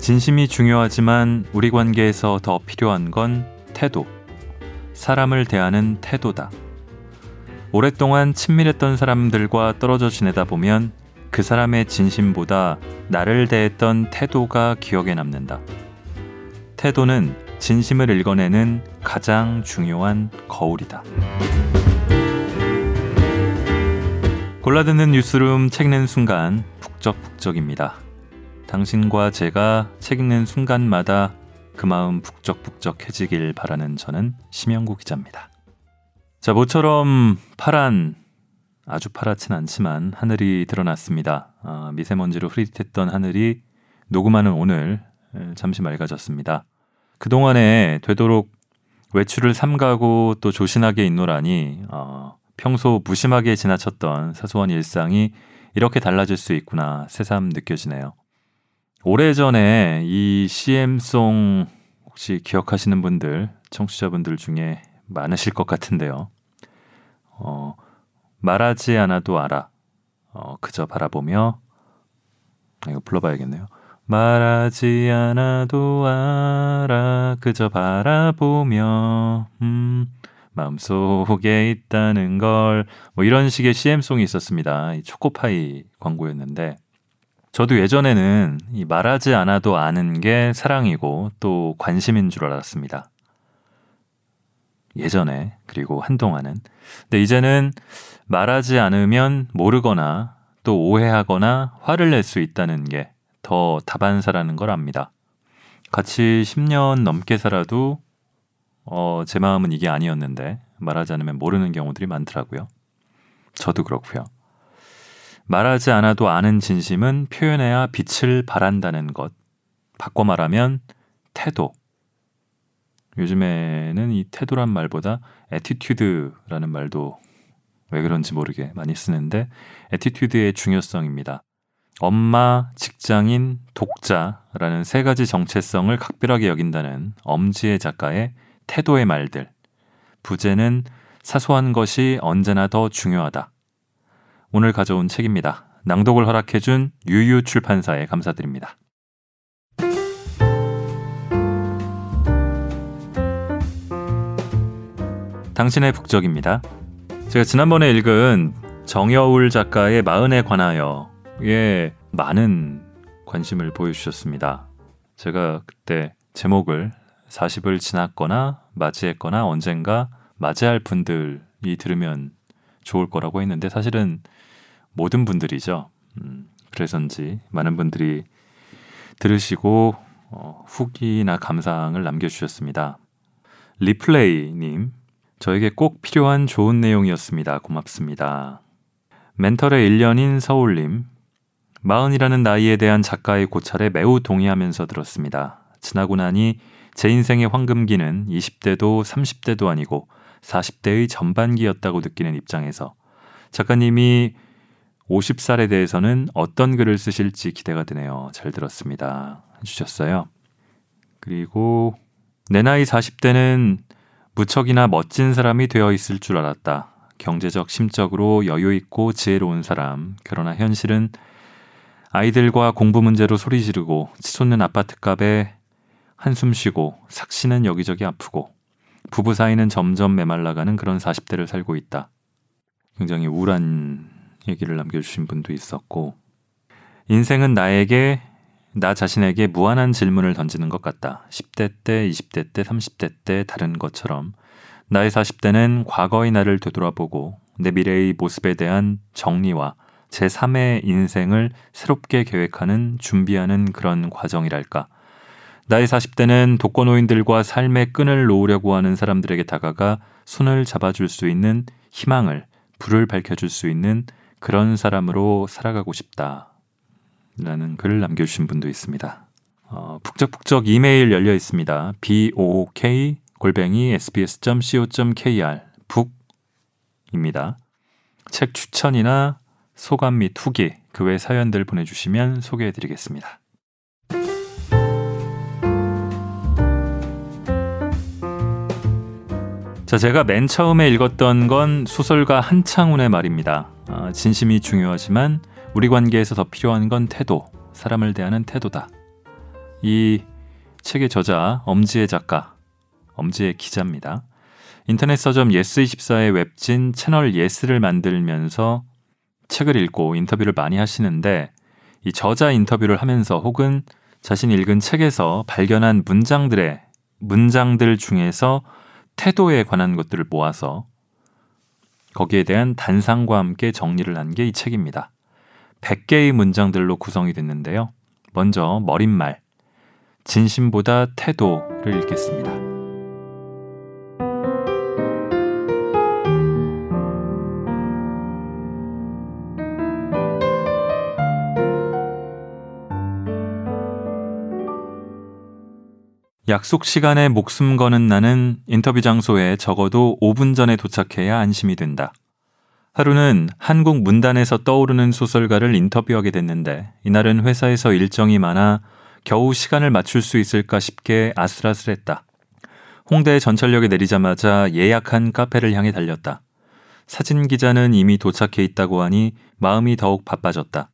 진심이 중요하지만 우리 관계에서 더 필요한 건 태도. 사람을 대하는 태도다. 오랫동안 친밀했던 사람들과 떨어져 지내다 보면 그 사람의 진심보다 나를 대했던 태도가 기억에 남는다. 태도는 진심을 읽어내는 가장 중요한 거울이다. 골라듣는 뉴스룸 책 읽는 순간 북적북적입니다. 당신과 제가 책 읽는 순간마다 그 마음 북적북적해지길 바라는 저는 심영구 기자입니다. 자, 모처럼 파란 아주 파랗진 않지만 하늘이 드러났습니다. 아, 미세먼지로 흐릿했던 하늘이 녹음하는 오늘 잠시 맑아졌습니다. 그동안에 되도록 외출을 삼가고 또 조신하게 있노라니 어, 평소 무심하게 지나쳤던 사소한 일상이 이렇게 달라질 수 있구나 새삼 느껴지네요. 오래전에 이 CM송 혹시 기억하시는 분들, 청취자분들 중에 많으실 것 같은데요. 어, 말하지 않아도 알아. 어, 그저 바라보며. 아, 이거 불러봐야겠네요. 말하지 않아도 알아. 그저 바라보며. 음, 마음속에 있다는 걸. 뭐 이런 식의 CM송이 있었습니다. 이 초코파이 광고였는데. 저도 예전에는 이 말하지 않아도 아는 게 사랑이고 또 관심인 줄 알았습니다. 예전에 그리고 한동안은 근데 이제는 말하지 않으면 모르거나 또 오해하거나 화를 낼 수 있다는 게 더 다반사라는 걸 압니다. 같이 10년 넘게 살아도 어, 제 마음은 이게 아니었는데 말하지 않으면 모르는 경우들이 많더라고요. 저도 그렇고요. 말하지 않아도 아는 진심은 표현해야 빛을 발한다는 것. 바꿔 말하면 태도. 요즘에는 이 태도란 말보다 attitude라는 말도 왜 그런지 모르게 많이 쓰는데 attitude의 중요성입니다. 엄마, 직장인, 독자라는 세 가지 정체성을 각별하게 여긴다는 엄지의 작가의 태도의 말들. 부제는 사소한 것이 언제나 더 중요하다. 오늘 가져온 책입니다. 낭독을 허락해준 유유 출판사에 감사드립니다. 당신의 북적입니다. 제가 지난번에 읽은 정여울 작가의 마흔에 관하여에 많은 관심을 보여주셨습니다. 제가 그때 제목을 40을 지났거나 맞이했거나 언젠가 맞이할 분들이 들으면 좋을 거라고 했는데 사실은 모든 분들이죠. 음, 그래서인지 많은 분들이 들으시고 어, 후기나 감상을 남겨주셨습니다. 리플레이님, 저에게 꼭 필요한 좋은 내용이었습니다. 고맙습니다. 멘털의 1년인 서울님, 마흔이라는 나이에 대한 작가의 고찰에 매우 동의하면서 들었습니다. 지나고 나니 제 인생의 황금기는 20대도 30대도 아니고 40대의 전반기였다고 느끼는 입장에서 작가님이 50살에 대해서는 어떤 글을 쓰실지 기대가 되네요. 잘 들었습니다. 해주셨어요. 그리고 내 나이 40대는 무척이나 멋진 사람이 되어 있을 줄 알았다. 경제적, 심적으로 여유 있고 지혜로운 사람. 그러나 현실은 아이들과 공부 문제로 소리 지르고 치솟는 아파트 값에 한숨 쉬고 삭신은 여기저기 아프고 부부 사이는 점점 메말라가는 그런 40대를 살고 있다. 굉장히 우울한 얘기를 남겨주신 분도 있었고, 인생은 나에게, 나 자신에게 무한한 질문을 던지는 것 같다. 10대 때, 20대 때, 30대 때 다른 것처럼 나의 40대는 과거의 나를 되돌아보고 내 미래의 모습에 대한 정리와 제3의 인생을 새롭게 계획하는 준비하는 그런 과정이랄까. 나의 40대는 독거노인들과 삶의 끈을 놓으려고 하는 사람들에게 다가가 손을 잡아줄 수 있는 희망을, 불을 밝혀줄 수 있는 그런 사람으로 살아가고 싶다. 라는 글을 남겨주신 분도 있습니다. 어, 북적북적 이메일 열려 있습니다. book 골뱅이 sbs.co.kr 북입니다. 책 추천이나 소감 및 후기 그 외 사연들 보내주시면 소개해드리겠습니다. 자, 제가 맨 처음에 읽었던 건 소설가 한창훈의 말입니다. 어, 진심이 중요하지만 우리 관계에서 더 필요한 건 태도, 사람을 대하는 태도다. 이 책의 저자 엄지의 작가, 엄지의 기자입니다. 인터넷 서점 예스24의 웹진 채널 예스를 만들면서 책을 읽고 인터뷰를 많이 하시는데 이 저자 인터뷰를 하면서 혹은 자신이 읽은 책에서 발견한 문장들의 문장들 중에서 태도에 관한 것들을 모아서 거기에 대한 단상과 함께 정리를 한 게 이 책입니다. 100개의 문장들로 구성이 됐는데요. 먼저 머릿말, 진심보다 태도를 읽겠습니다. 약속 시간에 목숨 거는 나는 인터뷰 장소에 적어도 5분 전에 도착해야 안심이 된다. 하루는 한국 문단에서 떠오르는 소설가를 인터뷰하게 됐는데 이날은 회사에서 일정이 많아 겨우 시간을 맞출 수 있을까 싶게 아슬아슬했다. 홍대 전철역에 내리자마자 예약한 카페를 향해 달렸다. 사진 기자는 이미 도착해 있다고 하니 마음이 더욱 바빠졌다.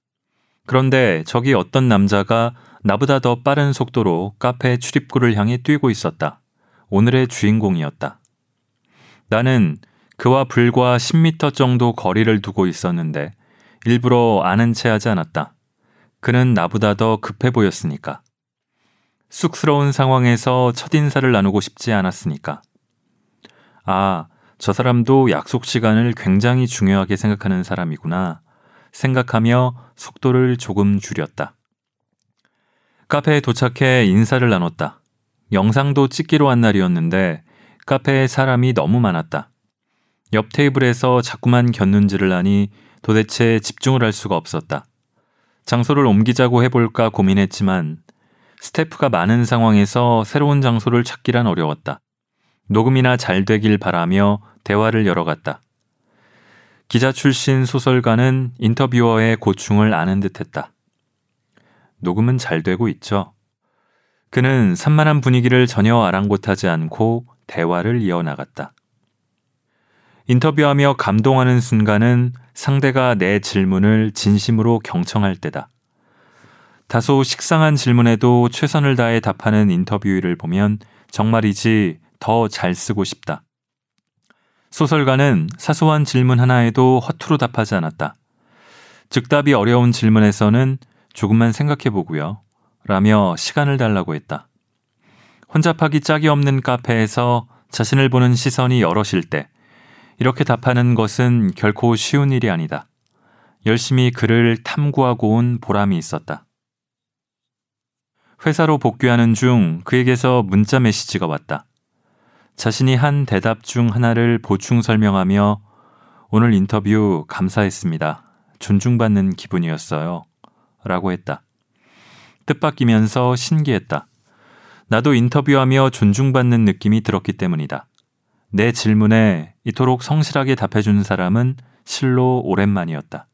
그런데 저기 어떤 남자가 나보다 더 빠른 속도로 카페 출입구를 향해 뛰고 있었다. 오늘의 주인공이었다. 나는 그와 불과 10m 정도 거리를 두고 있었는데 일부러 아는 체 하지 않았다. 그는 나보다 더 급해 보였으니까. 쑥스러운 상황에서 첫인사를 나누고 싶지 않았으니까. 아, 저 사람도 약속 시간을 굉장히 중요하게 생각하는 사람이구나. 생각하며 속도를 조금 줄였다. 카페에 도착해 인사를 나눴다. 영상도 찍기로 한 날이었는데 카페에 사람이 너무 많았다. 옆 테이블에서 자꾸만 겼는지를 하니 도대체 집중을 할 수가 없었다. 장소를 옮기자고 해볼까 고민했지만 스태프가 많은 상황에서 새로운 장소를 찾기란 어려웠다. 녹음이나 잘 되길 바라며 대화를 열어갔다. 기자 출신 소설가는 인터뷰어의 고충을 아는 듯 했다. 녹음은 잘 되고 있죠. 그는 산만한 분위기를 전혀 아랑곳하지 않고 대화를 이어나갔다. 인터뷰하며 감동하는 순간은 상대가 내 질문을 진심으로 경청할 때다. 다소 식상한 질문에도 최선을 다해 답하는 인터뷰를 보면 정말이지 더 잘 쓰고 싶다. 소설가는 사소한 질문 하나에도 허투루 답하지 않았다. 즉답이 어려운 질문에서는 조금만 생각해 보고요. 라며 시간을 달라고 했다. 혼잡하기 짝이 없는 카페에서 자신을 보는 시선이 여럿일 때 이렇게 답하는 것은 결코 쉬운 일이 아니다. 열심히 그를 탐구하고 온 보람이 있었다. 회사로 복귀하는 중 그에게서 문자 메시지가 왔다. 자신이 한 대답 중 하나를 보충 설명하며 오늘 인터뷰 감사했습니다. 존중받는 기분이었어요. 라고 했다. 뜻밖이면서 신기했다. 나도 인터뷰하며 존중받는 느낌이 들었기 때문이다. 내 질문에 이토록 성실하게 답해준 사람은 실로 오랜만이었다.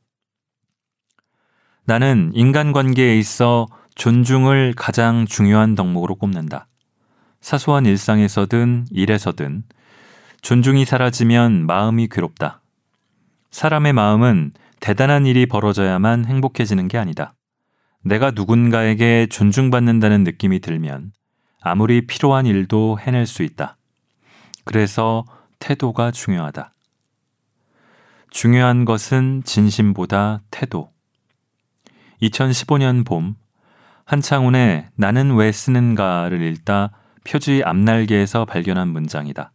나는 인간관계에 있어 존중을 가장 중요한 덕목으로 꼽는다. 사소한 일상에서든 일에서든 존중이 사라지면 마음이 괴롭다. 사람의 마음은 대단한 일이 벌어져야만 행복해지는 게 아니다. 내가 누군가에게 존중받는다는 느낌이 들면 아무리 필요한 일도 해낼 수 있다. 그래서 태도가 중요하다. 중요한 것은 진심보다 태도. 2015년 봄, 한창훈의 나는 왜 쓰는가를 읽다 표지 앞날개에서 발견한 문장이다.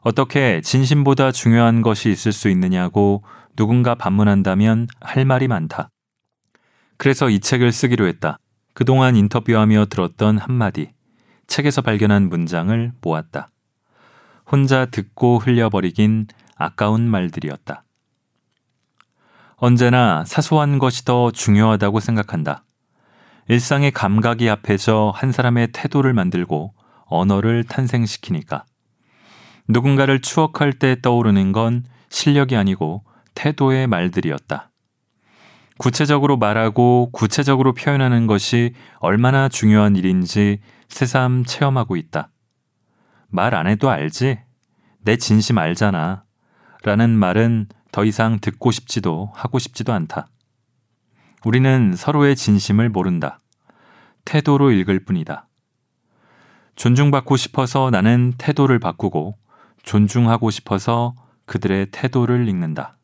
어떻게 진심보다 중요한 것이 있을 수 있느냐고 누군가 반문한다면 할 말이 많다. 그래서 이 책을 쓰기로 했다. 그동안 인터뷰하며 들었던 한마디, 책에서 발견한 문장을 모았다. 혼자 듣고 흘려버리긴 아까운 말들이었다. 언제나 사소한 것이 더 중요하다고 생각한다. 일상의 감각이 합해져 한 사람의 태도를 만들고 언어를 탄생시키니까. 누군가를 추억할 때 떠오르는 건 실력이 아니고 태도의 말들이었다. 구체적으로 말하고 구체적으로 표현하는 것이 얼마나 중요한 일인지 새삼 체험하고 있다. 말 안 해도 알지? 내 진심 알잖아. 라는 말은 더 이상 듣고 싶지도 하고 싶지도 않다. 우리는 서로의 진심을 모른다. 태도로 읽을 뿐이다. 존중받고 싶어서 나는 태도를 바꾸고 존중하고 싶어서 그들의 태도를 읽는다.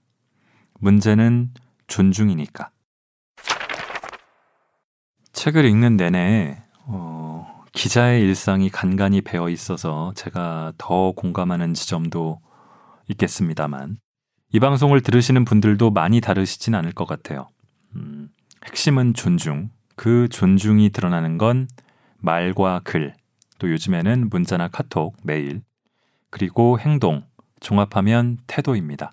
문제는 존중이니까. 책을 읽는 내내 어, 기자의 일상이 간간히 배어 있어서 제가 더 공감하는 지점도 있겠습니다만 이 방송을 들으시는 분들도 많이 다르시진 않을 것 같아요. 음, 핵심은 존중. 그 존중이 드러나는 건 말과 글, 또 요즘에는 문자나 카톡, 메일, 그리고 행동, 종합하면 태도입니다.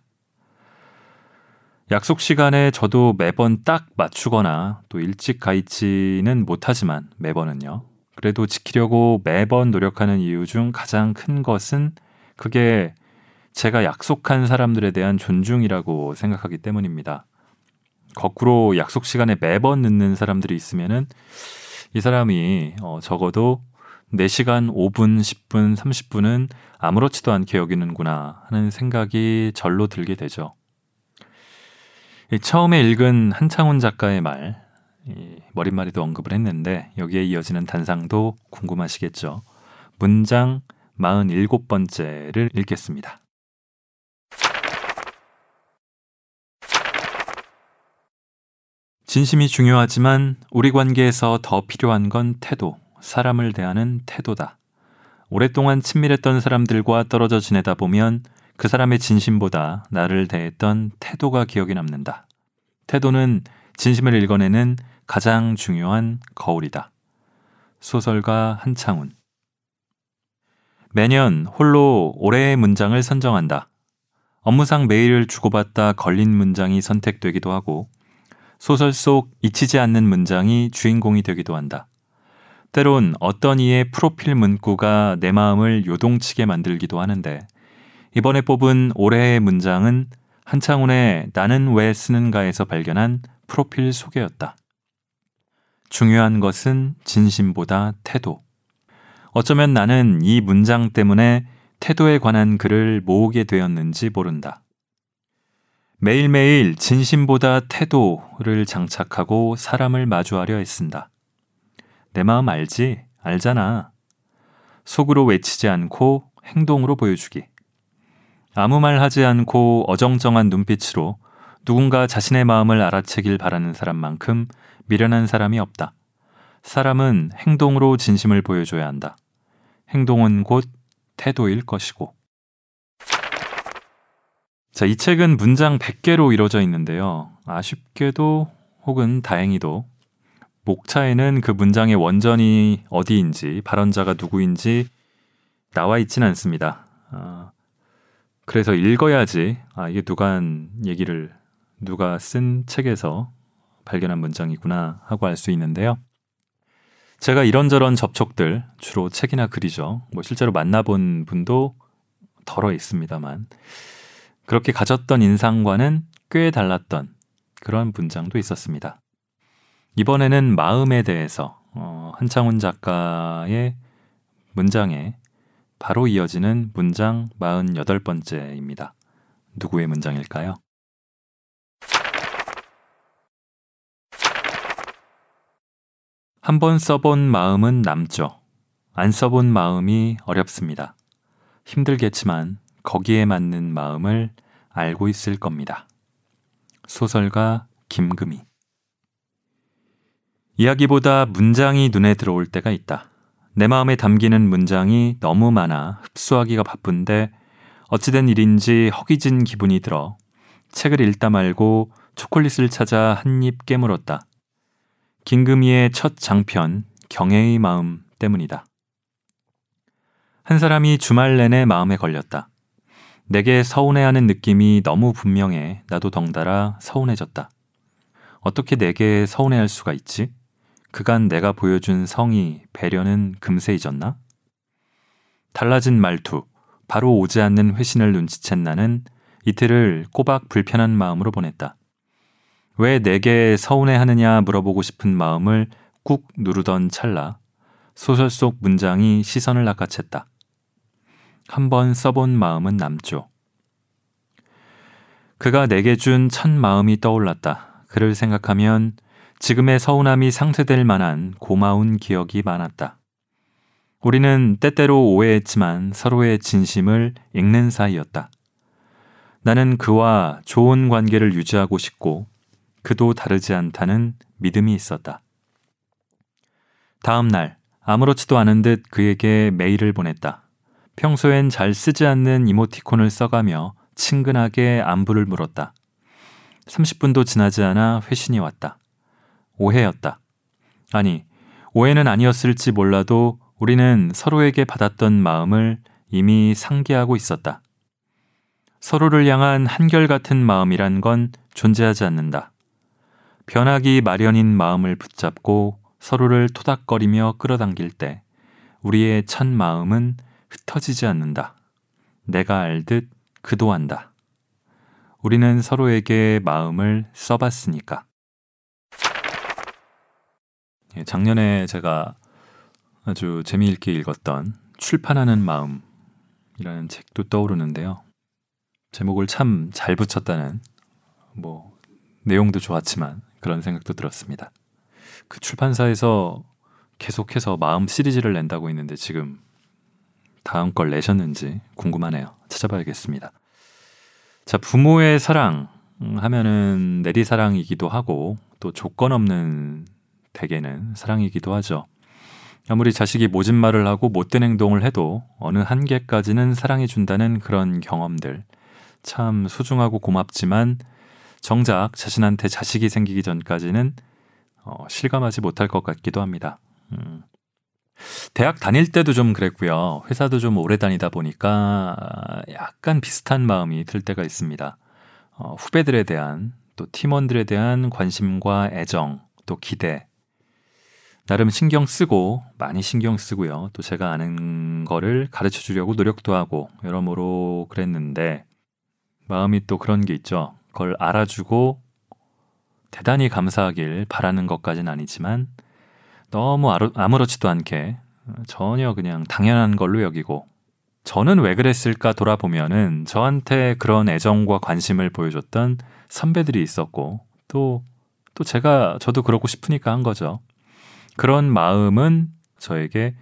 약속 시간에 저도 매번 딱 맞추거나 또 일찍 가 있지는 못하지만 매번은요. 그래도 지키려고 매번 노력하는 이유 중 가장 큰 것은 그게 제가 약속한 사람들에 대한 존중이라고 생각하기 때문입니다. 거꾸로 약속 시간에 매번 늦는 사람들이 있으면은 이 사람이 어, 적어도 4시간 5분, 10분, 30분은 아무렇지도 않게 여기는구나 하는 생각이 절로 들게 되죠. 처음에 읽은 한창훈 작가의 말, 머릿말에도 언급을 했는데 여기에 이어지는 단상도 궁금하시겠죠. 문장 47번째를 읽겠습니다. 진심이 중요하지만 우리 관계에서 더 필요한 건 태도, 사람을 대하는 태도다. 오랫동안 친밀했던 사람들과 떨어져 지내다 보면 그 사람의 진심보다 나를 대했던 태도가 기억에 남는다. 태도는 진심을 읽어내는 가장 중요한 거울이다. 소설가 한창훈 매년 홀로 올해의 문장을 선정한다. 업무상 메일을 주고받다 걸린 문장이 선택되기도 하고 소설 속 잊히지 않는 문장이 주인공이 되기도 한다. 때론 어떤 이의 프로필 문구가 내 마음을 요동치게 만들기도 하는데 이번에 뽑은 올해의 문장은 한창훈의 나는 왜 쓰는가에서 발견한 프로필 소개였다. 중요한 것은 진심보다 태도. 어쩌면 나는 이 문장 때문에 태도에 관한 글을 모으게 되었는지 모른다. 매일매일 진심보다 태도를 장착하고 사람을 마주하려 애쓴다. 내 마음 알지? 알잖아. 속으로 외치지 않고 행동으로 보여주기. 아무 말 하지 않고 어정쩡한 눈빛으로 누군가 자신의 마음을 알아채길 바라는 사람만큼 미련한 사람이 없다. 사람은 행동으로 진심을 보여줘야 한다. 행동은 곧 태도일 것이고. 자, 이 책은 문장 100개로 이루어져 있는데요. 아쉽게도 혹은 다행히도 목차에는 그 문장의 원전이 어디인지, 발언자가 누구인지 나와 있지는 않습니다. 아, 그래서 읽어야지, 아, 이게 누가 한 얘기를, 누가 쓴 책에서 발견한 문장이구나 하고 알 수 있는데요. 제가 이런저런 접촉들, 주로 책이나 글이죠. 뭐 실제로 만나본 분도 덜어 있습니다만, 그렇게 가졌던 인상과는 꽤 달랐던 그런 문장도 있었습니다. 이번에는 마음에 대해서 어, 한창훈 작가의 문장에 바로 이어지는 문장 48번째입니다. 누구의 문장일까요? 한 번 써본 마음은 남죠. 안 써본 마음이 어렵습니다. 힘들겠지만 거기에 맞는 마음을 알고 있을 겁니다. 소설가 김금희 이야기보다 문장이 눈에 들어올 때가 있다. 내 마음에 담기는 문장이 너무 많아 흡수하기가 바쁜데 어찌된 일인지 허기진 기분이 들어 책을 읽다 말고 초콜릿을 찾아 한 입 깨물었다. 김금희의 첫 장편 경애의 마음 때문이다. 한 사람이 주말 내내 마음에 걸렸다. 내게 서운해하는 느낌이 너무 분명해 나도 덩달아 서운해졌다. 어떻게 내게 서운해할 수가 있지? 그간 내가 보여준 성의, 배려는 금세 잊었나? 달라진 말투, 바로 오지 않는 회신을 눈치챈 나는 이틀을 꼬박 불편한 마음으로 보냈다. 왜 내게 서운해하느냐 물어보고 싶은 마음을 꾹 누르던 찰나 소설 속 문장이 시선을 낚아챘다. 한번 써본 마음은 남죠. 그가 내게 준 첫 마음이 떠올랐다. 그를 생각하면 지금의 서운함이 상쇄될 만한 고마운 기억이 많았다. 우리는 때때로 오해했지만 서로의 진심을 읽는 사이였다. 나는 그와 좋은 관계를 유지하고 싶고 그도 다르지 않다는 믿음이 있었다. 다음 날 아무렇지도 않은 듯 그에게 메일을 보냈다. 평소엔 잘 쓰지 않는 이모티콘을 써가며 친근하게 안부를 물었다. 30분도 지나지 않아 회신이 왔다. 오해였다. 아니, 오해는 아니었을지 몰라도 우리는 서로에게 받았던 마음을 이미 상기하고 있었다. 서로를 향한 한결같은 마음이란 건 존재하지 않는다. 변하기 마련인 마음을 붙잡고 서로를 토닥거리며 끌어당길 때 우리의 첫 마음은 흩어지지 않는다. 내가 알듯 그도 안다. 우리는 서로에게 마음을 써봤으니까. 예, 작년에 제가 아주 재미있게 읽었던 출판하는 마음이라는 책도 떠오르는데요. 제목을 참 잘 붙였다는 뭐 내용도 좋았지만 그런 생각도 들었습니다. 그 출판사에서 계속해서 마음 시리즈를 낸다고 했는데 지금 다음 걸 내셨는지 궁금하네요. 찾아봐야겠습니다. 자, 부모의 사랑 하면은 내리사랑이기도 하고 또 조건 없는 대개는 사랑이기도 하죠. 아무리 자식이 모진 말을 하고 못된 행동을 해도 어느 한계까지는 사랑해준다는 그런 경험들. 참 소중하고 고맙지만 정작 자신한테 자식이 생기기 전까지는 어, 실감하지 못할 것 같기도 합니다. 음. 대학 다닐 때도 좀 그랬고요. 회사도 좀 오래 다니다 보니까 약간 비슷한 마음이 들 때가 있습니다. 어, 후배들에 대한 또 팀원들에 대한 관심과 애정 또 기대 나름 신경 쓰고 많이 신경 쓰고요. 또 제가 아는 거를 가르쳐 주려고 노력도 하고 여러모로 그랬는데 마음이 또 그런 게 있죠. 그걸 알아주고 대단히 감사하길 바라는 것까지는 아니지만 너무 아무렇지도 않게 전혀 그냥 당연한 걸로 여기고 저는 왜 그랬을까 돌아보면은 저한테 그런 애정과 관심을 보여줬던 선배들이 있었고 또, 또 제가 저도 그러고 싶으니까 한 거죠. 그런 마음은 저에게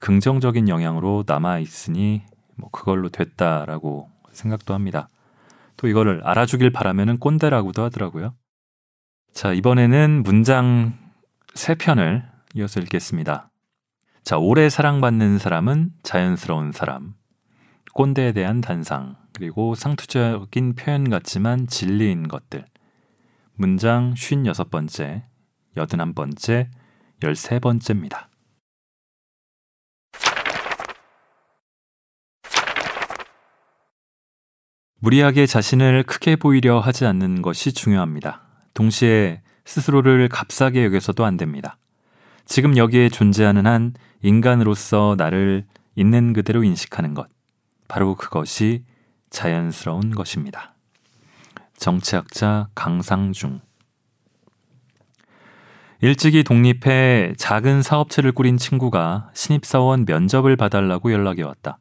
긍정적인 영향으로 남아 있으니 뭐 그걸로 됐다라고 생각도 합니다. 또 이거를 알아주길 바라면은 꼰대라고도 하더라고요. 자, 이번에는 문장 세 편을 이어서 읽겠습니다. 자, 오래 사랑받는 사람은 자연스러운 사람. 꼰대에 대한 단상. 그리고 상투적인 표현 같지만 진리인 것들. 문장 56번째, 81번째, 13번째입니다. 무리하게 자신을 크게 보이려 하지 않는 것이 중요합니다. 동시에 스스로를 값싸게 여겨서도 안 됩니다. 지금 여기에 존재하는 한 인간으로서 나를 있는 그대로 인식하는 것. 바로 그것이 자연스러운 것입니다. 정치학자 강상중. 일찍이 독립해 작은 사업체를 꾸린 친구가 신입사원 면접을 봐달라고 연락이 왔다.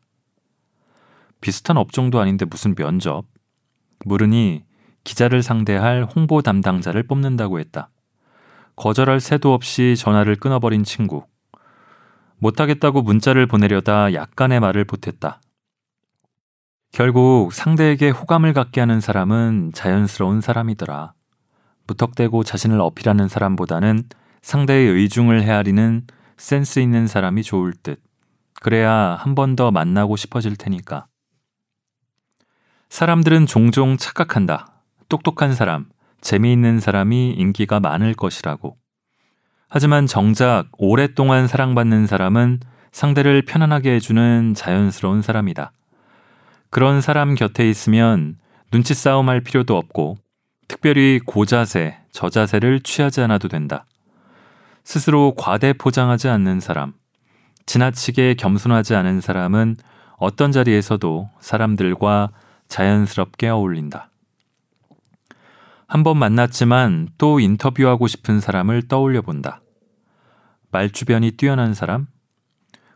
비슷한 업종도 아닌데 무슨 면접? 물으니 기자를 상대할 홍보 담당자를 뽑는다고 했다. 거절할 새도 없이 전화를 끊어버린 친구. 못하겠다고 문자를 보내려다 약간의 말을 보탰다. 결국 상대에게 호감을 갖게 하는 사람은 자연스러운 사람이더라. 무턱대고 자신을 어필하는 사람보다는 상대의 의중을 헤아리는 센스 있는 사람이 좋을 듯. 그래야 한 번 더 만나고 싶어질 테니까. 사람들은 종종 착각한다. 똑똑한 사람, 재미있는 사람이 인기가 많을 것이라고. 하지만 정작 오랫동안 사랑받는 사람은 상대를 편안하게 해주는 자연스러운 사람이다. 그런 사람 곁에 있으면 눈치 싸움 할 필요도 없고 특별히 고자세, 저자세를 취하지 않아도 된다. 스스로 과대 포장하지 않는 사람, 지나치게 겸손하지 않은 사람은 어떤 자리에서도 사람들과 자연스럽게 어울린다. 한 번 만났지만 또 인터뷰하고 싶은 사람을 떠올려 본다. 말주변이 뛰어난 사람,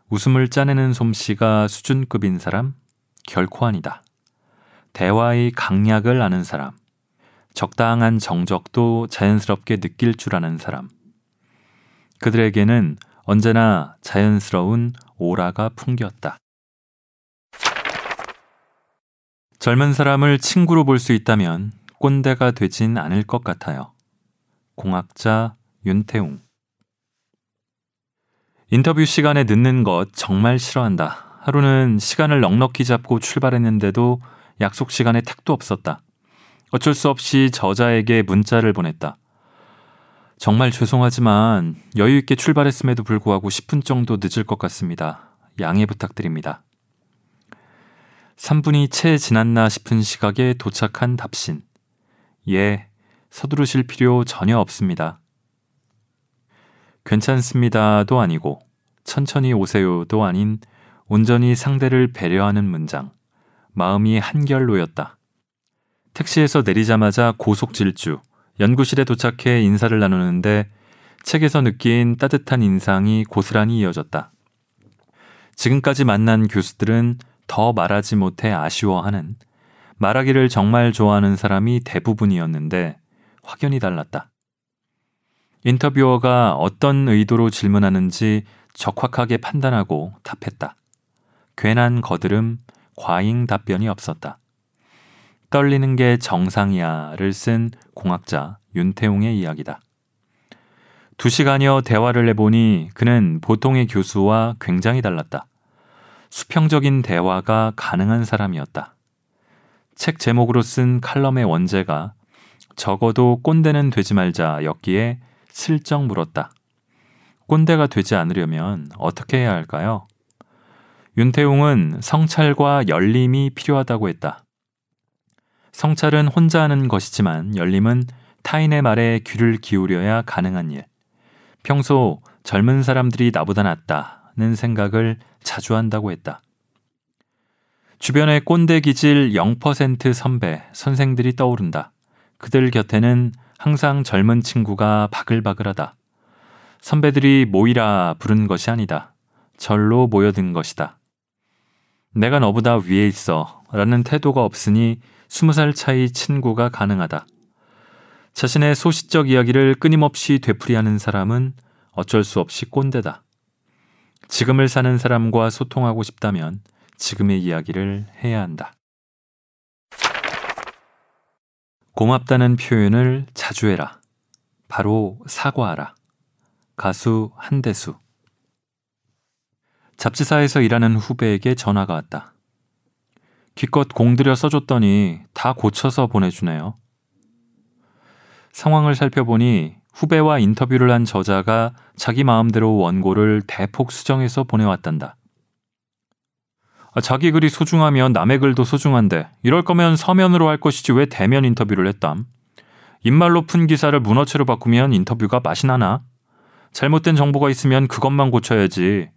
웃음을 짜내는 솜씨가 수준급인 사람, 결코 아니다. 대화의 강약을 아는 사람, 적당한 정적도 자연스럽게 느낄 줄 아는 사람. 그들에게는 언제나 자연스러운 오라가 풍겼다. 젊은 사람을 친구로 볼 수 있다면 꼰대가 되진 않을 것 같아요. 공학자 윤태웅 인터뷰 시간에 늦는 것 정말 싫어한다. 하루는 시간을 넉넉히 잡고 출발했는데도 약속 시간에 택도 없었다. 어쩔 수 없이 저자에게 문자를 보냈다. 정말 죄송하지만 여유 있게 출발했음에도 불구하고 10분 정도 늦을 것 같습니다. 양해 부탁드립니다. 3분이 채 지났나 싶은 시각에 도착한 답신. 예, 서두르실 필요 전혀 없습니다. 괜찮습니다도 아니고 천천히 오세요도 아닌 온전히 상대를 배려하는 문장. 마음이 한결 놓였다. 택시에서 내리자마자 고속 질주. 연구실에 도착해 인사를 나누는데 책에서 느낀 따뜻한 인상이 고스란히 이어졌다. 지금까지 만난 교수들은 더 말하지 못해 아쉬워하는 말하기를 정말 좋아하는 사람이 대부분이었는데 확연히 달랐다. 인터뷰어가 어떤 의도로 질문하는지 적확하게 판단하고 답했다. 괜한 거드름, 과잉 답변이 없었다. 떨리는 게 정상이야를 쓴 공학자 윤태웅의 이야기다. 두 시간여 대화를 해보니 그는 보통의 교수와 굉장히 달랐다. 수평적인 대화가 가능한 사람이었다. 책 제목으로 쓴 칼럼의 원제가 적어도 꼰대는 되지 말자였기에 슬쩍 물었다. 꼰대가 되지 않으려면 어떻게 해야 할까요? 윤태웅은 성찰과 열림이 필요하다고 했다. 성찰은 혼자 하는 것이지만 열림은 타인의 말에 귀를 기울여야 가능한 일. 평소 젊은 사람들이 나보다 낫다는 생각을 자주 한다고 했다. 주변의 꼰대 기질 0% 선배, 선생들이 떠오른다. 그들 곁에는 항상 젊은 친구가 바글바글하다. 선배들이 모이라 부른 것이 아니다. 절로 모여든 것이다. 내가 너보다 위에 있어 라는 태도가 없으니 스무 살 차이 친구가 가능하다. 자신의 소시적 이야기를 끊임없이 되풀이하는 사람은 어쩔 수 없이 꼰대다. 지금을 사는 사람과 소통하고 싶다면 지금의 이야기를 해야 한다. 고맙다는 표현을 자주 해라. 바로 사과하라. 가수 한대수 잡지사에서 일하는 후배에게 전화가 왔다. 기껏 공들여 써줬더니 다 고쳐서 보내주네요. 상황을 살펴보니 후배와 인터뷰를 한 저자가 자기 마음대로 원고를 대폭 수정해서 보내왔단다. 아, 자기 글이 소중하면 남의 글도 소중한데 이럴 거면 서면으로 할 것이지 왜 대면 인터뷰를 했담? 입말로 푼 기사를 문어체로 바꾸면 인터뷰가 맛이 나나? 잘못된 정보가 있으면 그것만 고쳐야지.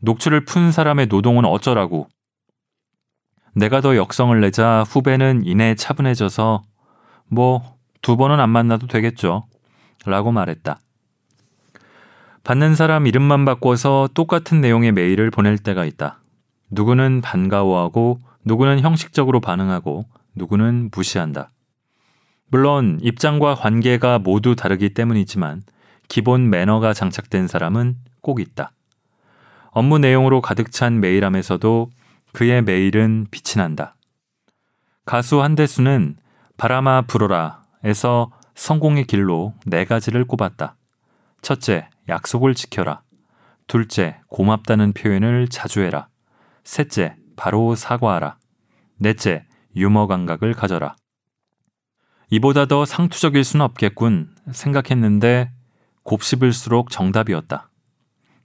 녹취를 푼 사람의 노동은 어쩌라고. 내가 더 역성을 내자 후배는 이내 차분해져서 뭐 두 번은 안 만나도 되겠죠. 라고 말했다. 받는 사람 이름만 바꿔서 똑같은 내용의 메일을 보낼 때가 있다. 누구는 반가워하고 누구는 형식적으로 반응하고 누구는 무시한다. 물론 입장과 관계가 모두 다르기 때문이지만 기본 매너가 장착된 사람은 꼭 있다. 업무 내용으로 가득 찬 메일함에서도 그의 메일은 빛이 난다. 가수 한대수는 바람아 불어라에서 성공의 길로 네 가지를 꼽았다. 첫째, 약속을 지켜라. 둘째, 고맙다는 표현을 자주 해라. 셋째, 바로 사과하라. 넷째, 유머 감각을 가져라. 이보다 더 상투적일 수는 없겠군 생각했는데 곱씹을수록 정답이었다.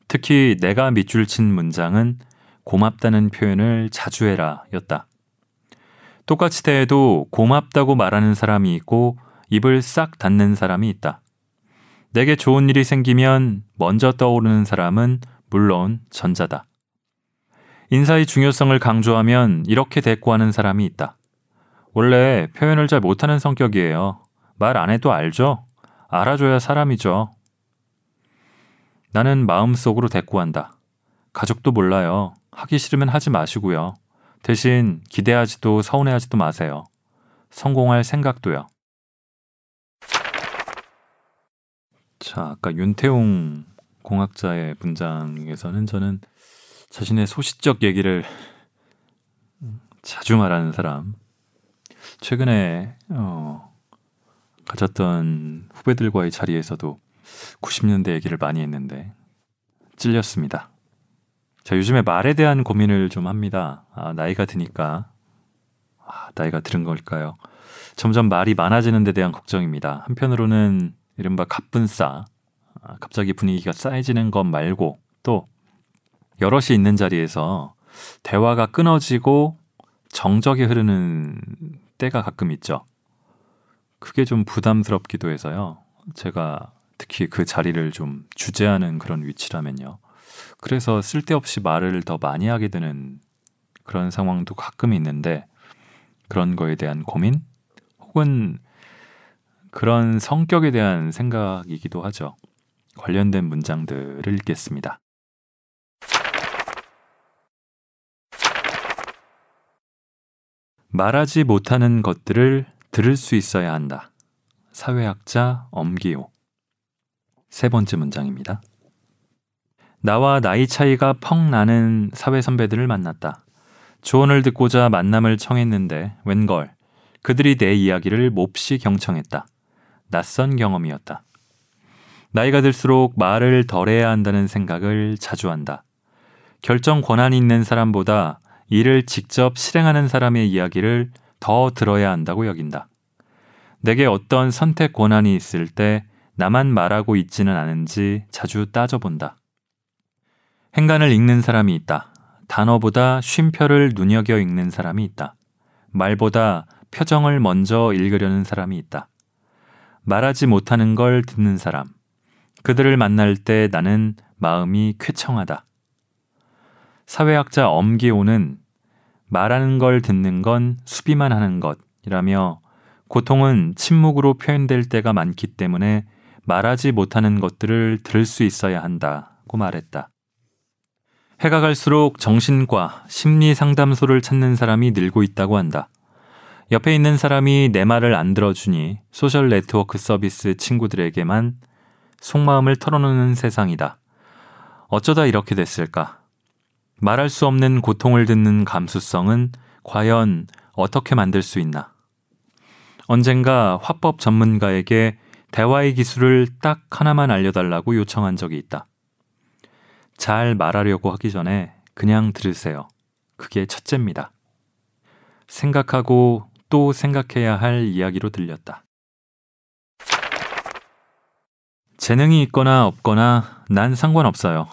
특히 내가 밑줄 친 문장은 고맙다는 표현을 자주 해라 였다. 똑같이 대해도 고맙다고 말하는 사람이 있고 입을 싹 닫는 사람이 있다. 내게 좋은 일이 생기면 먼저 떠오르는 사람은 물론 전자다. 인사의 중요성을 강조하면 이렇게 대꾸하는 사람이 있다. 원래 표현을 잘 못하는 성격이에요. 말 안 해도 알죠? 알아줘야 사람이죠. 나는 마음속으로 대꾸한다. 가족도 몰라요. 하기 싫으면 하지 마시고요. 대신 기대하지도 서운해하지도 마세요. 성공할 생각도요. 자, 아까 윤태웅 공학자의 문장에서는 저는 자신의 소시적 얘기를 자주 말하는 사람. 최근에 어, 가졌던 후배들과의 자리에서도 90년대 얘기를 많이 했는데 찔렸습니다. 자, 요즘에 말에 대한 고민을 좀 합니다. 아, 나이가 드니까 아, 나이가 들은 걸까요? 점점 말이 많아지는 데 대한 걱정입니다. 한편으로는 이른바 갑분싸 아, 갑자기 분위기가 쌓여지는 것 말고 또 여럿이 있는 자리에서 대화가 끊어지고 정적이 흐르는 때가 가끔 있죠. 그게 좀 부담스럽기도 해서요. 제가 특히 그 자리를 좀 주재하는 그런 위치라면요. 그래서 쓸데없이 말을 더 많이 하게 되는 그런 상황도 가끔 있는데 그런 거에 대한 고민 혹은 그런 성격에 대한 생각이기도 하죠. 관련된 문장들을 읽겠습니다. 말하지 못하는 것들을 들을 수 있어야 한다. 사회학자 엄기호. 세 번째 문장입니다. 나와 나이 차이가 펑 나는 사회 선배들을 만났다. 조언을 듣고자 만남을 청했는데 웬걸 그들이 내 이야기를 몹시 경청했다. 낯선 경험이었다. 나이가 들수록 말을 덜해야 한다는 생각을 자주 한다. 결정 권한이 있는 사람보다 이를 직접 실행하는 사람의 이야기를 더 들어야 한다고 여긴다. 내게 어떤 선택 권한이 있을 때 나만 말하고 있지는 않은지 자주 따져본다. 행간을 읽는 사람이 있다. 단어보다 쉼표를 눈여겨 읽는 사람이 있다. 말보다 표정을 먼저 읽으려는 사람이 있다. 말하지 못하는 걸 듣는 사람. 그들을 만날 때 나는 마음이 쾌청하다. 사회학자 엄기호는 말하는 걸 듣는 건 수비만 하는 것이라며 고통은 침묵으로 표현될 때가 많기 때문에 말하지 못하는 것들을 들을 수 있어야 한다고 말했다. 해가 갈수록 정신과 심리 상담소를 찾는 사람이 늘고 있다고 한다. 옆에 있는 사람이 내 말을 안 들어주니 소셜 네트워크 서비스 친구들에게만 속마음을 털어놓는 세상이다. 어쩌다 이렇게 됐을까? 말할 수 없는 고통을 듣는 감수성은 과연 어떻게 만들 수 있나? 언젠가 화법 전문가에게 대화의 기술을 딱 하나만 알려달라고 요청한 적이 있다. 잘 말하려고 하기 전에 그냥 들으세요. 그게 첫째입니다. 생각하고 또 생각해야 할 이야기로 들렸다. 재능이 있거나 없거나 난 상관없어요.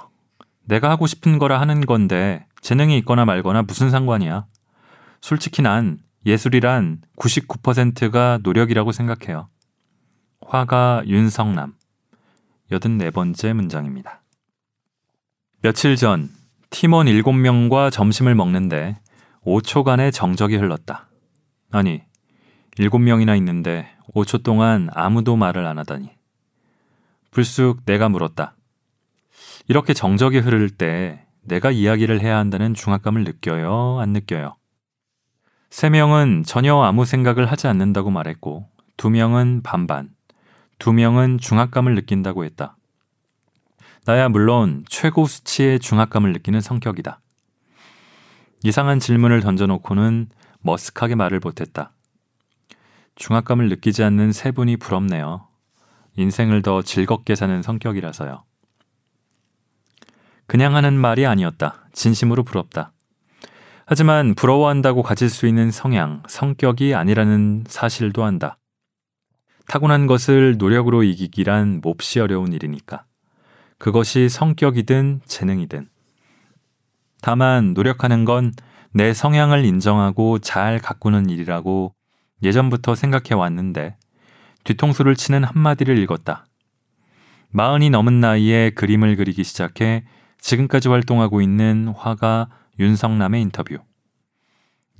내가 하고 싶은 거라 하는 건데 재능이 있거나 말거나 무슨 상관이야. 솔직히 난 예술이란 99%가 노력이라고 생각해요. 화가 윤성남. 84번째 문장입니다. 며칠 전 팀원 7명과 점심을 먹는데 5초간의 정적이 흘렀다. 아니, 7명이나 있는데 5초 동안 아무도 말을 안 하다니. 불쑥 내가 물었다. 이렇게 정적이 흐를 때 내가 이야기를 해야 한다는 중압감을 느껴요? 안 느껴요? 세 명은 전혀 아무 생각을 하지 않는다고 말했고, 두 명은 반반, 두 명은 중압감을 느낀다고 했다. 나야 물론 최고 수치의 중압감을 느끼는 성격이다. 이상한 질문을 던져놓고는 머쓱하게 말을 못했다. 중압감을 느끼지 않는 세 분이 부럽네요. 인생을 더 즐겁게 사는 성격이라서요. 그냥 하는 말이 아니었다. 진심으로 부럽다. 하지만 부러워한다고 가질 수 있는 성향, 성격이 아니라는 사실도 한다. 타고난 것을 노력으로 이기기란 몹시 어려운 일이니까. 그것이 성격이든 재능이든. 다만 노력하는 건 내 성향을 인정하고 잘 가꾸는 일이라고 예전부터 생각해 왔는데 뒤통수를 치는 한마디를 읽었다. 마흔이 넘은 나이에 그림을 그리기 시작해 지금까지 활동하고 있는 화가 윤성남의 인터뷰.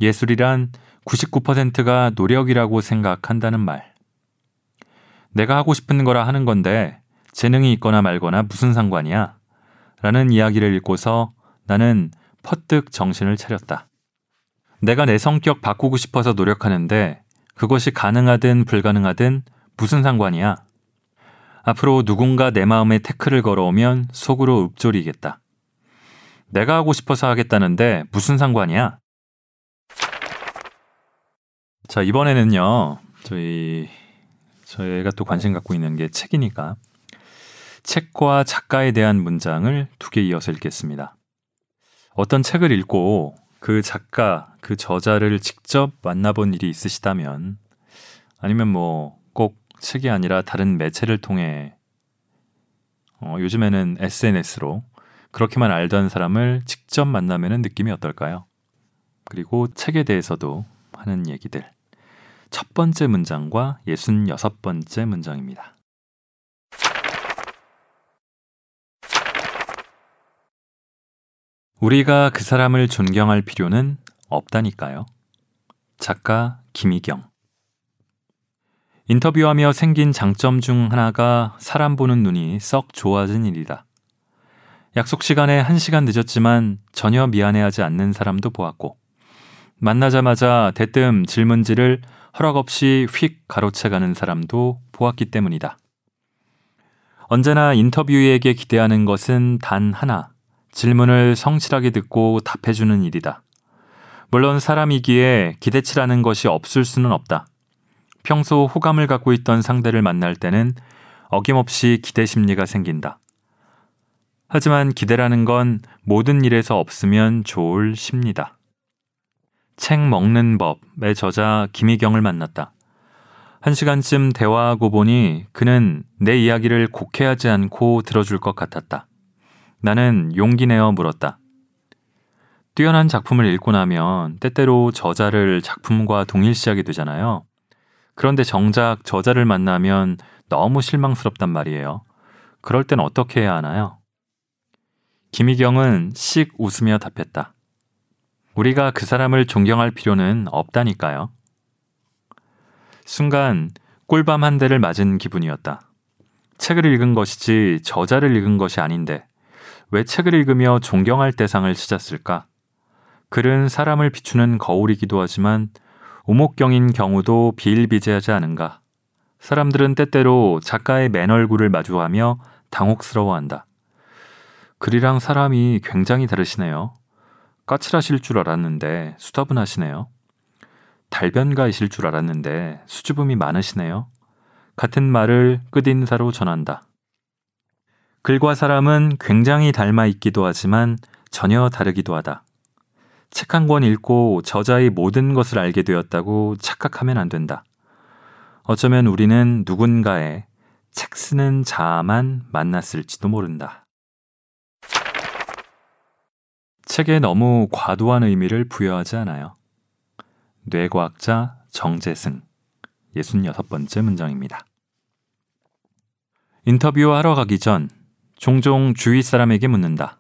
예술이란 99%가 노력이라고 생각한다는 말. 내가 하고 싶은 거라 하는 건데 재능이 있거나 말거나 무슨 상관이야? 라는 이야기를 읽고서 나는 퍼뜩 정신을 차렸다. 내가 내 성격 바꾸고 싶어서 노력하는데 그것이 가능하든 불가능하든 무슨 상관이야? 앞으로 누군가 내 마음에 태클을 걸어오면 속으로 읊조리겠다. 내가 하고 싶어서 하겠다는데 무슨 상관이야? 자, 이번에는요, 저희, 저희가 또 관심 갖고 있는 게 책이니까, 책과 작가에 대한 문장을 두 개 이어서 읽겠습니다. 어떤 책을 읽고 그 작가, 그 저자를 직접 만나본 일이 있으시다면, 아니면 뭐 꼭 책이 아니라 다른 매체를 통해, 어, 요즘에는 SNS로 그렇게만 알던 사람을 직접 만나면 느낌이 어떨까요? 그리고 책에 대해서도 하는 얘기들. 첫 번째 문장과 예순 여섯 번째 문장입니다. 우리가 그 사람을 존경할 필요는 없다니까요. 작가 김희경. 인터뷰하며 생긴 장점 중 하나가 사람 보는 눈이 썩 좋아진 일이다. 약속 시간에 한 시간 늦었지만 전혀 미안해하지 않는 사람도 보았고, 만나자마자 대뜸 질문지를 허락 없이 휙 가로채가는 사람도 보았기 때문이다. 언제나 인터뷰에게 기대하는 것은 단 하나, 질문을 성실하게 듣고 답해주는 일이다. 물론 사람이기에 기대치라는 것이 없을 수는 없다. 평소 호감을 갖고 있던 상대를 만날 때는 어김없이 기대 심리가 생긴다. 하지만 기대라는 건 모든 일에서 없으면 좋을 심리다. 책 먹는 법의 저자 김희경을 만났다. 한 시간쯤 대화하고 보니 그는 내 이야기를 곡해하지 않고 들어줄 것 같았다. 나는 용기 내어 물었다. 뛰어난 작품을 읽고 나면 때때로 저자를 작품과 동일시하게 되잖아요. 그런데 정작 저자를 만나면 너무 실망스럽단 말이에요. 그럴 땐 어떻게 해야 하나요? 김희경은 씩 웃으며 답했다. 우리가 그 사람을 존경할 필요는 없다니까요. 순간 꿀밤 한 대를 맞은 기분이었다. 책을 읽은 것이지 저자를 읽은 것이 아닌데 왜 책을 읽으며 존경할 대상을 찾았을까? 글은 사람을 비추는 거울이기도 하지만 오목경인 경우도 비일비재하지 않은가? 사람들은 때때로 작가의 맨 얼굴을 마주하며 당혹스러워한다. 글이랑 사람이 굉장히 다르시네요. 까칠하실 줄 알았는데 수다분하시네요. 달변가이실 줄 알았는데 수줍음이 많으시네요. 같은 말을 끝인사로 전한다. 글과 사람은 굉장히 닮아 있기도 하지만 전혀 다르기도 하다. 책 한 권 읽고 저자의 모든 것을 알게 되었다고 착각하면 안 된다. 어쩌면 우리는 누군가의 책 쓰는 자아만 만났을지도 모른다. 책에 너무 과도한 의미를 부여하지 않아요. 뇌과학자 정재승 66번째 문장입니다. 인터뷰하러 가기 전 종종 주위 사람에게 묻는다.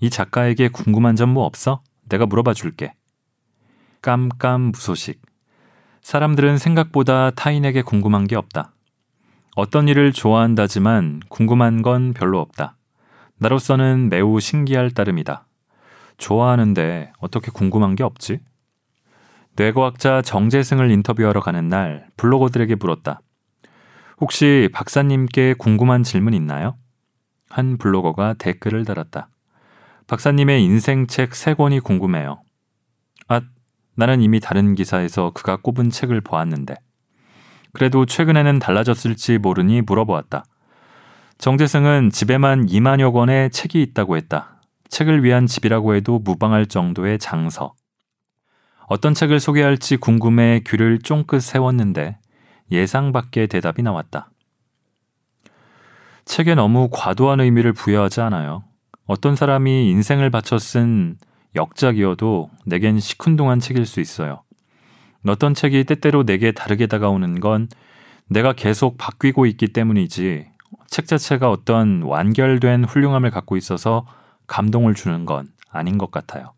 이 작가에게 궁금한 점 뭐 없어? 내가 물어봐 줄게. 깜깜무소식. 사람들은 생각보다 타인에게 궁금한 게 없다. 어떤 일을 좋아한다지만 궁금한 건 별로 없다. 나로서는 매우 신기할 따름이다. 좋아하는데 어떻게 궁금한 게 없지? 뇌과학자 정재승을 인터뷰하러 가는 날 블로거들에게 물었다. 혹시 박사님께 궁금한 질문 있나요? 한 블로거가 댓글을 달았다. 박사님의 인생책 세 권이 궁금해요. 아, 나는 이미 다른 기사에서 그가 꼽은 책을 보았는데. 그래도 최근에는 달라졌을지 모르니 물어보았다. 정재승은 집에만 2만여 권의 책이 있다고 했다. 책을 위한 집이라고 해도 무방할 정도의 장서. 어떤 책을 소개할지 궁금해 귀를 쫑긋 세웠는데 예상 밖의 대답이 나왔다. 책에 너무 과도한 의미를 부여하지 않아요. 어떤 사람이 인생을 바쳐 쓴 역작이어도 내겐 시큰둥한 책일 수 있어요. 어떤 책이 때때로 내게 다르게 다가오는 건 내가 계속 바뀌고 있기 때문이지 책 자체가 어떤 완결된 훌륭함을 갖고 있어서 감동을 주는 건 아닌 것 같아요.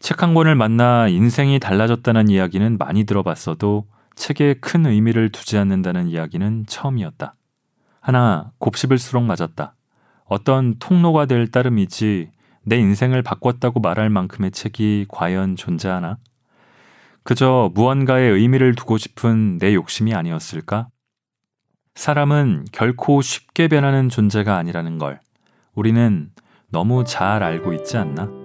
책 한 권을 만나 인생이 달라졌다는 이야기는 많이 들어봤어도 책에 큰 의미를 두지 않는다는 이야기는 처음이었다. 하나 곱씹을수록 맞았다. 어떤 통로가 될 따름이지 내 인생을 바꿨다고 말할 만큼의 책이 과연 존재하나? 그저 무언가의 의미를 두고 싶은 내 욕심이 아니었을까? 사람은 결코 쉽게 변하는 존재가 아니라는 걸 우리는 너무 잘 알고 있지 않나?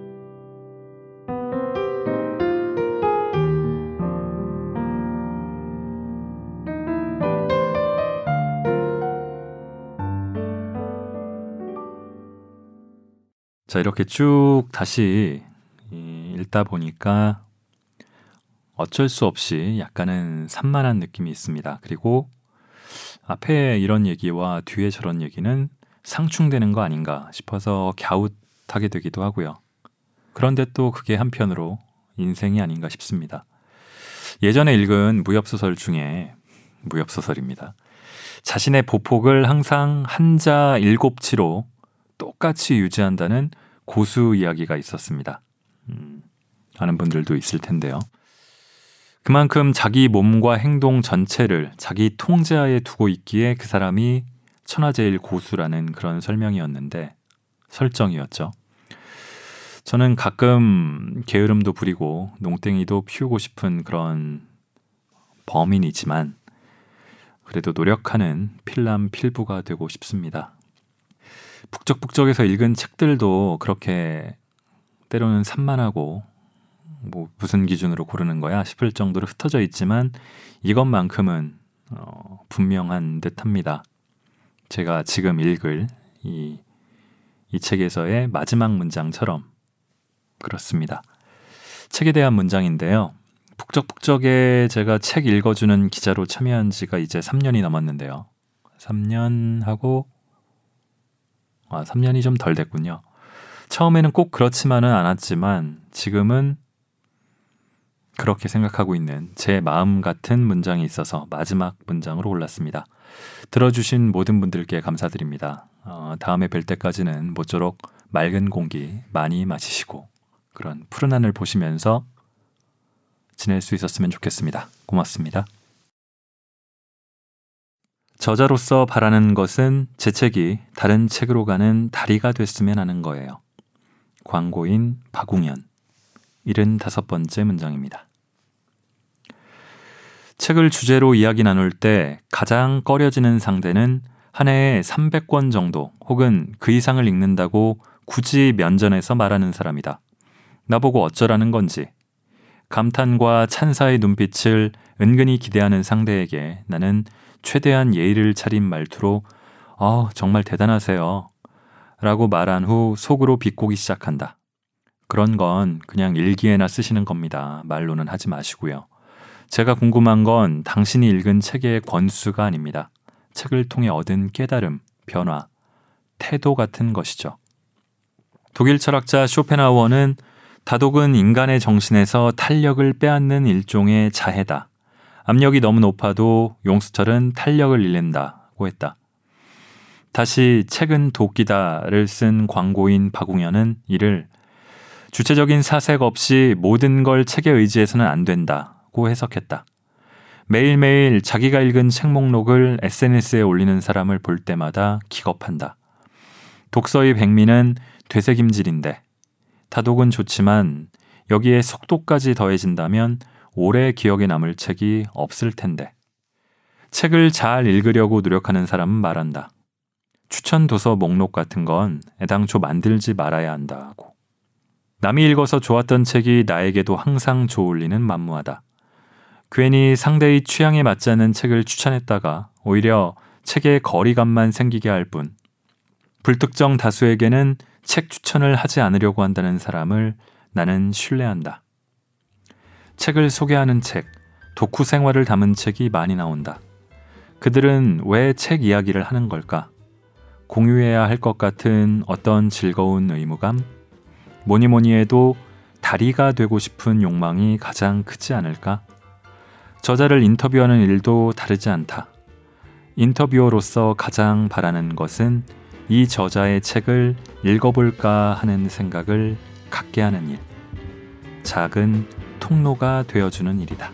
자, 이렇게 쭉 다시 읽다 보니까 어쩔 수 없이 약간은 산만한 느낌이 있습니다. 그리고 앞에 이런 얘기와 뒤에 저런 얘기는 상충되는 거 아닌가 싶어서 갸웃하게 되기도 하고요. 그런데 또 그게 한편으로 인생이 아닌가 싶습니다. 예전에 읽은 무협소설 중에 무협소설입니다. 자신의 보폭을 항상 한자 일곱치로 똑같이 유지한다는 고수 이야기가 있었습니다. 음, 아는 분들도 있을 텐데요. 그만큼 자기 몸과 행동 전체를 자기 통제하에 두고 있기에 그 사람이 천하제일 고수라는 그런 설명이었는데 설정이었죠. 저는 가끔 게으름도 부리고 농땡이도 피우고 싶은 그런 범인이지만 그래도 노력하는 필남 필부가 되고 싶습니다. 북적북적에서 읽은 책들도 그렇게 때로는 산만하고 뭐 무슨 기준으로 고르는 거야 싶을 정도로 흩어져 있지만 이것만큼은 어, 분명한 듯합니다. 제가 지금 읽을 이, 이 책에서의 마지막 문장처럼 그렇습니다. 책에 대한 문장인데요. 북적북적에 제가 책 읽어주는 기자로 참여한 지가 이제 3년이 넘었는데요. 3년 하고 아, 3년이 좀 덜 됐군요. 처음에는 꼭 그렇지만은 않았지만 지금은 그렇게 생각하고 있는 제 마음 같은 문장이 있어서 마지막 문장으로 올랐습니다. 들어주신 모든 분들께 감사드립니다. 어, 다음에 뵐 때까지는 모쪼록 맑은 공기 많이 마시시고 그런 푸른 하늘 보시면서 지낼 수 있었으면 좋겠습니다. 고맙습니다. 저자로서 바라는 것은 제 책이 다른 책으로 가는 다리가 됐으면 하는 거예요. 광고인 박웅현 75번째 문장입니다. 책을 주제로 이야기 나눌 때 가장 꺼려지는 상대는 한 해에 300권 정도 혹은 그 이상을 읽는다고 굳이 면전에서 말하는 사람이다. 나보고 어쩌라는 건지. 감탄과 찬사의 눈빛을 은근히 기대하는 상대에게 나는 최대한 예의를 차린 말투로 어, 정말 대단하세요. 라고 말한 후 속으로 비꼬기 시작한다. 그런 건 그냥 일기에나 쓰시는 겁니다. 말로는 하지 마시고요. 제가 궁금한 건 당신이 읽은 책의 권수가 아닙니다. 책을 통해 얻은 깨달음, 변화, 태도 같은 것이죠. 독일 철학자 쇼펜하우어는 다독은 인간의 정신에서 탄력을 빼앗는 일종의 자해다. 압력이 너무 높아도 용수철은 탄력을 잃는다고 했다. 다시 책은 도끼다를 쓴 광고인 박웅현은 이를 주체적인 사색 없이 모든 걸 책에 의지해서는 안 된다. 고 해석했다. 매일매일 자기가 읽은 책 목록을 SNS에 올리는 사람을 볼 때마다 기겁한다. 독서의 백미는 되새김질인데 다독은 좋지만 여기에 속도까지 더해진다면 오래 기억에 남을 책이 없을 텐데. 책을 잘 읽으려고 노력하는 사람은 말한다. 추천 도서 목록 같은 건 애당초 만들지 말아야 한다고. 남이 읽어서 좋았던 책이 나에게도 항상 좋을리는 만무하다. 괜히 상대의 취향에 맞지 않는 책을 추천했다가 오히려 책에 거리감만 생기게 할 뿐. 불특정 다수에게는 책 추천을 하지 않으려고 한다는 사람을 나는 신뢰한다. 책을 소개하는 책, 독후 생활을 담은 책이 많이 나온다. 그들은 왜 책 이야기를 하는 걸까? 공유해야 할 것 같은 어떤 즐거운 의무감? 뭐니 뭐니 해도 다리가 되고 싶은 욕망이 가장 크지 않을까? 저자를 인터뷰하는 일도 다르지 않다. 인터뷰어로서 가장 바라는 것은 이 저자의 책을 읽어볼까 하는 생각을 갖게 하는 일. 작은 통로가 되어주는 일이다.